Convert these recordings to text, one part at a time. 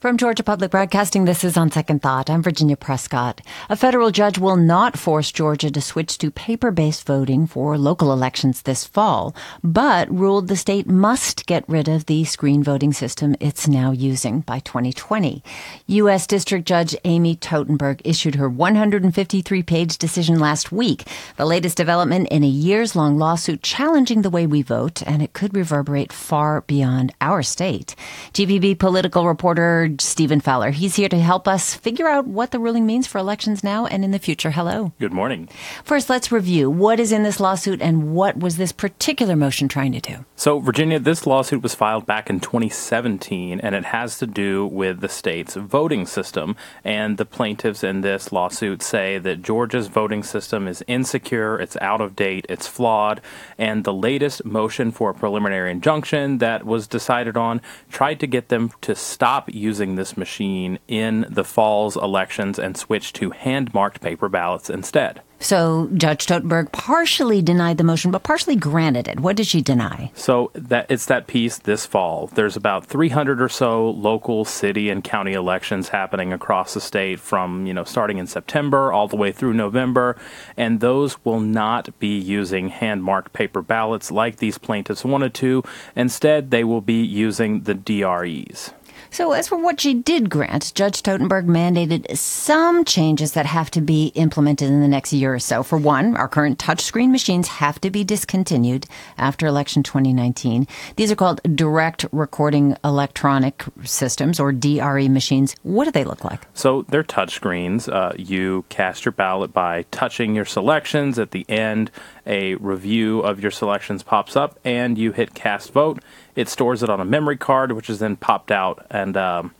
From Georgia Public Broadcasting, this is On Second Thought. I'm Virginia Prescott. A federal judge will not force Georgia to switch to paper based voting for local elections this fall, but ruled the state must get rid of the screen voting system it's now using by 2020. U.S. District Judge Amy Totenberg issued her 153 page decision last week, the latest development in a years long lawsuit challenging the way we vote, and it could reverberate far beyond our state. GPB political reporter Stephen Fowler. He's here to help us figure out what the ruling means for elections now and in the future. Hello. Good morning. First, let's review what is in this lawsuit and what was this particular motion trying to do. So, Virginia, this lawsuit was filed back in 2017 and it has to do with the state's voting system. And the plaintiffs in this lawsuit say that Georgia's voting system is insecure, it's out of date, it's flawed. And the latest motion for a preliminary injunction that was decided on tried to get them to stop using using this machine in the fall's elections and switch to hand marked paper ballots instead. So Judge Totenberg partially denied the motion, but partially granted it. What did she deny? So that it's that piece this fall. There's about 300 or so local city and county elections happening across the state from you know starting in September all the way through November, and those will not be using hand marked paper ballots like these plaintiffs wanted to. Instead, they will be using the DREs. So, as for what she did grant, Judge Totenberg mandated some changes that have to be implemented in the next year or so. For one, our current touchscreen machines have to be discontinued after election 2019. These are called direct recording electronic systems or DRE machines. What do they look like? So, they're touchscreens. Uh, you cast your ballot by touching your selections. At the end, a review of your selections pops up, and you hit cast vote it stores it on a memory card, which is then popped out and um,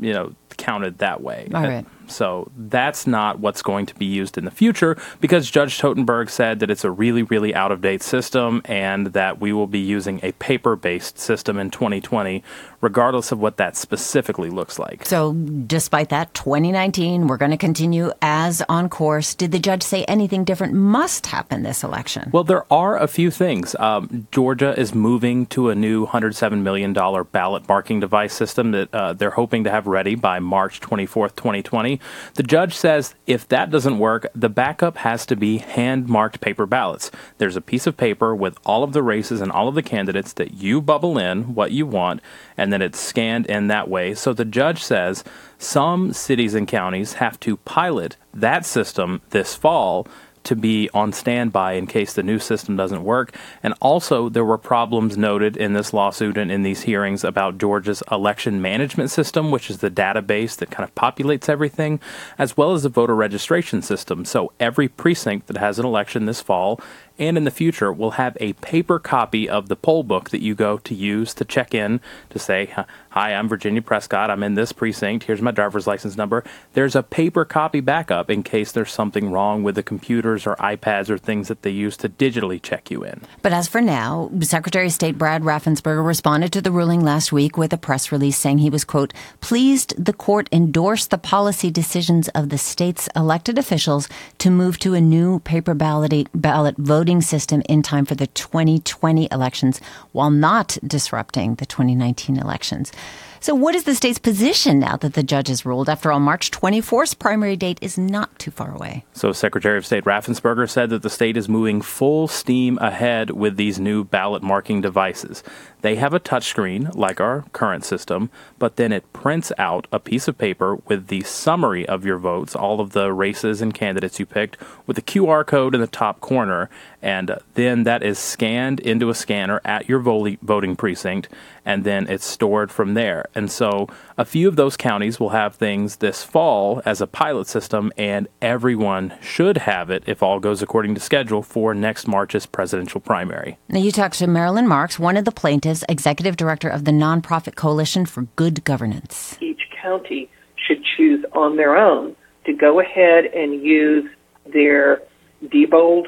you know counted that way. All right. So that's not what's going to be used in the future because Judge Totenberg said that it's a really, really out of date system and that we will be using a paper based system in 2020, regardless of what that specifically looks like. So, despite that, 2019, we're going to continue as on course. Did the judge say anything different must happen this election? Well, there are a few things. Um, Georgia is moving to a new $107 million ballot marking device system that uh, they're hoping to have ready by March 24th, 2020. The judge says if that doesn't work, the backup has to be hand marked paper ballots. There's a piece of paper with all of the races and all of the candidates that you bubble in what you want, and then it's scanned in that way. So the judge says some cities and counties have to pilot that system this fall to be on standby in case the new system doesn't work. And also, there were problems noted in this lawsuit and in these hearings about Georgia's election management system, which is the database that kind of populates everything, as well as the voter registration system. So, every precinct that has an election this fall and in the future will have a paper copy of the poll book that you go to use to check in to say, Hi, I'm Virginia Prescott. I'm in this precinct. Here's my driver's license number. There's a paper copy backup in case there's something wrong with the computers or iPads or things that they use to digitally check you in. But as for now, Secretary of State Brad Raffensperger responded to the ruling last week with a press release saying he was, quote, pleased the court endorsed the policy decisions of the state's elected officials to move to a new paper ballot, ballot voting system in time for the 2020 elections while not disrupting the 2019 elections. So, what is the state's position now that the judge has ruled? After all, March 24th primary date is not too far away. So, Secretary of State Raffensperger said that the state is moving full steam ahead with these new ballot marking devices. They have a touchscreen like our current system, but then it prints out a piece of paper with the summary of your votes, all of the races and candidates you picked, with a QR code in the top corner, and then that is scanned into a scanner at your voting precinct, and then it's stored from there. And so a few of those counties will have things this fall as a pilot system, and everyone should have it if all goes according to schedule for next March's presidential primary. Now, you talked to Marilyn Marks, one of the plaintiffs, executive director of the nonprofit Coalition for Good Governance. Each county should choose on their own to go ahead and use their Diebold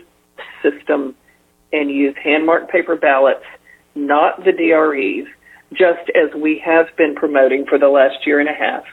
system and use hand marked paper ballots, not the DREs just as we have been promoting for the last year and a half.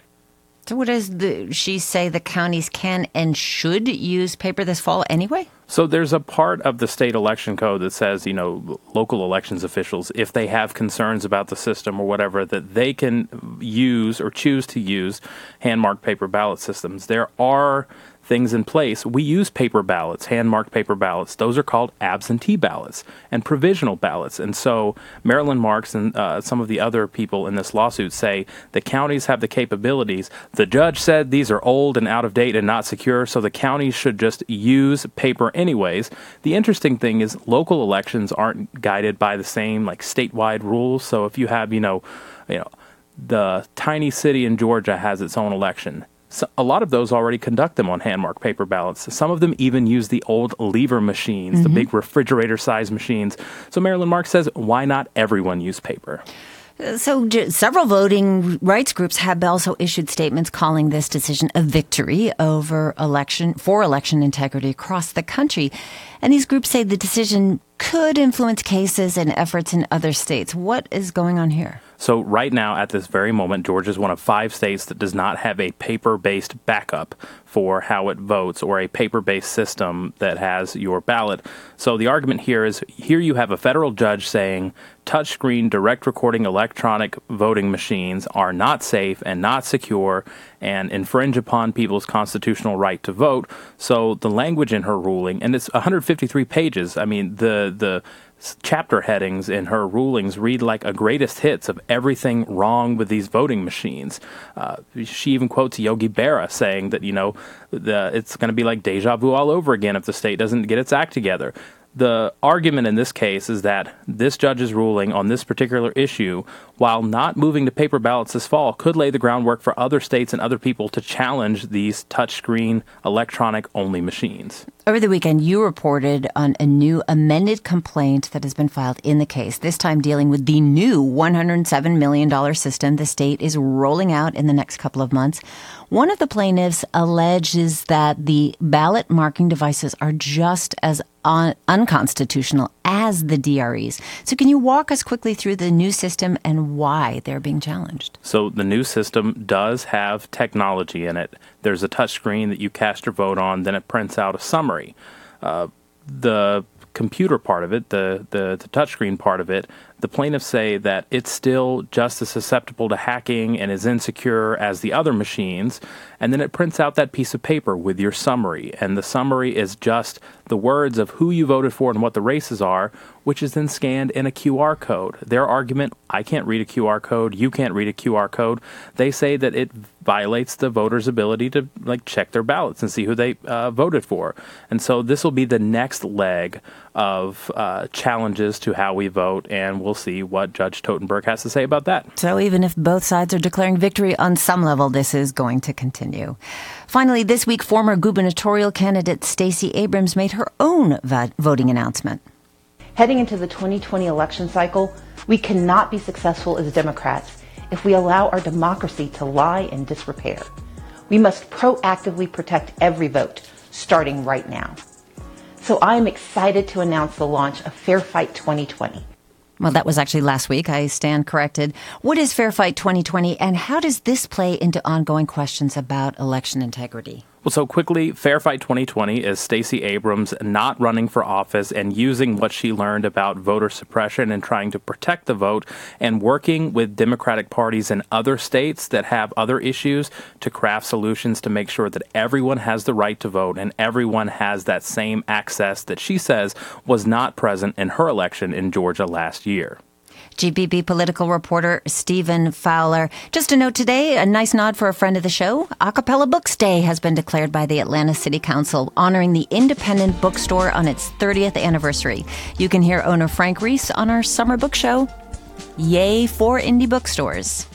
So, what does the, she say the counties can and should use paper this fall anyway? So there's a part of the state election code that says, you know, local elections officials, if they have concerns about the system or whatever, that they can use or choose to use hand marked paper ballot systems. There are things in place. We use paper ballots, hand marked paper ballots. Those are called absentee ballots and provisional ballots. And so Marilyn Marks and uh, some of the other people in this lawsuit say the counties have the capabilities. The judge said these are old and out of date and not secure, so the counties should just use paper anyways. The interesting thing is local elections aren't guided by the same like statewide rules. So if you have, you know, you know, the tiny city in Georgia has its own election so a lot of those already conduct them on hand marked paper ballots. Some of them even use the old lever machines, mm-hmm. the big refrigerator sized machines. So Marilyn Mark says, why not everyone use paper? So, several voting rights groups have also issued statements calling this decision a victory over election for election integrity across the country. And these groups say the decision could influence cases and efforts in other states. What is going on here? So, right now, at this very moment, Georgia is one of five states that does not have a paper based backup for how it votes or a paper based system that has your ballot. So, the argument here is here you have a federal judge saying touchscreen direct recording electronic voting machines are not safe and not secure and infringe upon people's constitutional right to vote. So, the language in her ruling, and it's 153 pages, I mean, the, the chapter headings in her rulings read like a greatest hits of everything wrong with these voting machines. Uh, she even quotes Yogi Berra saying that, you know, the, it's going to be like deja vu all over again if the state doesn't get its act together the argument in this case is that this judge's ruling on this particular issue, while not moving to paper ballots this fall, could lay the groundwork for other states and other people to challenge these touchscreen electronic only machines. Over the weekend, you reported on a new amended complaint that has been filed in the case, this time dealing with the new $107 million system the state is rolling out in the next couple of months. One of the plaintiffs alleges that the ballot marking devices are just as un- unconstitutional as the DREs. So, can you walk us quickly through the new system and why they're being challenged? So, the new system does have technology in it. There's a touchscreen that you cast your vote on, then it prints out a summary. Uh, the computer part of it, the, the, the touchscreen part of it, the plaintiffs say that it's still just as susceptible to hacking and is insecure as the other machines. And then it prints out that piece of paper with your summary. And the summary is just the words of who you voted for and what the races are, which is then scanned in a QR code. Their argument I can't read a QR code, you can't read a QR code. They say that it violates the voters' ability to like check their ballots and see who they uh, voted for. And so this will be the next leg of uh, challenges to how we vote, and we'll see what Judge Totenberg has to say about that. So, even if both sides are declaring victory on some level, this is going to continue. Finally, this week, former gubernatorial candidate Stacey Abrams made her own voting announcement. Heading into the 2020 election cycle, we cannot be successful as Democrats if we allow our democracy to lie in disrepair. We must proactively protect every vote, starting right now. So I am excited to announce the launch of Fair Fight 2020. Well, that was actually last week. I stand corrected. What is Fair Fight 2020 and how does this play into ongoing questions about election integrity? Well, so quickly, Fair Fight 2020 is Stacey Abrams not running for office and using what she learned about voter suppression and trying to protect the vote and working with Democratic parties in other states that have other issues to craft solutions to make sure that everyone has the right to vote and everyone has that same access that she says was not present in her election in Georgia last year. GPB political reporter Stephen Fowler. Just a note today, a nice nod for a friend of the show. A Cappella Books Day has been declared by the Atlanta City Council, honoring the independent bookstore on its 30th anniversary. You can hear owner Frank Reiss on our summer book show. Yay for indie bookstores.